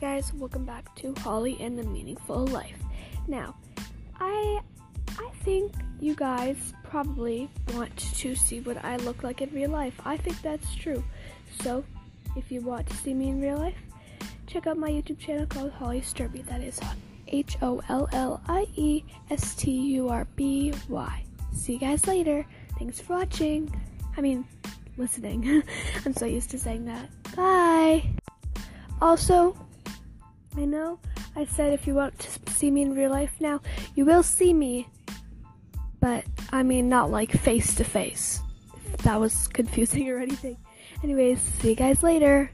guys, welcome back to Hollie and the Meaningful Life. Now, I I think you guys probably want to see what I look like in real life. I think that's true. So, if you want to see me in real life, check out my YouTube channel called Hollie Sturby. That is H O L L I E S T U R B Y. See you guys later. Thanks for watching. I mean, listening. I'm so used to saying that. Bye. Also, I know I said if you want to see me in real life now, you will see me, but I mean not like face to face. If that was confusing or anything. Anyways, see you guys later.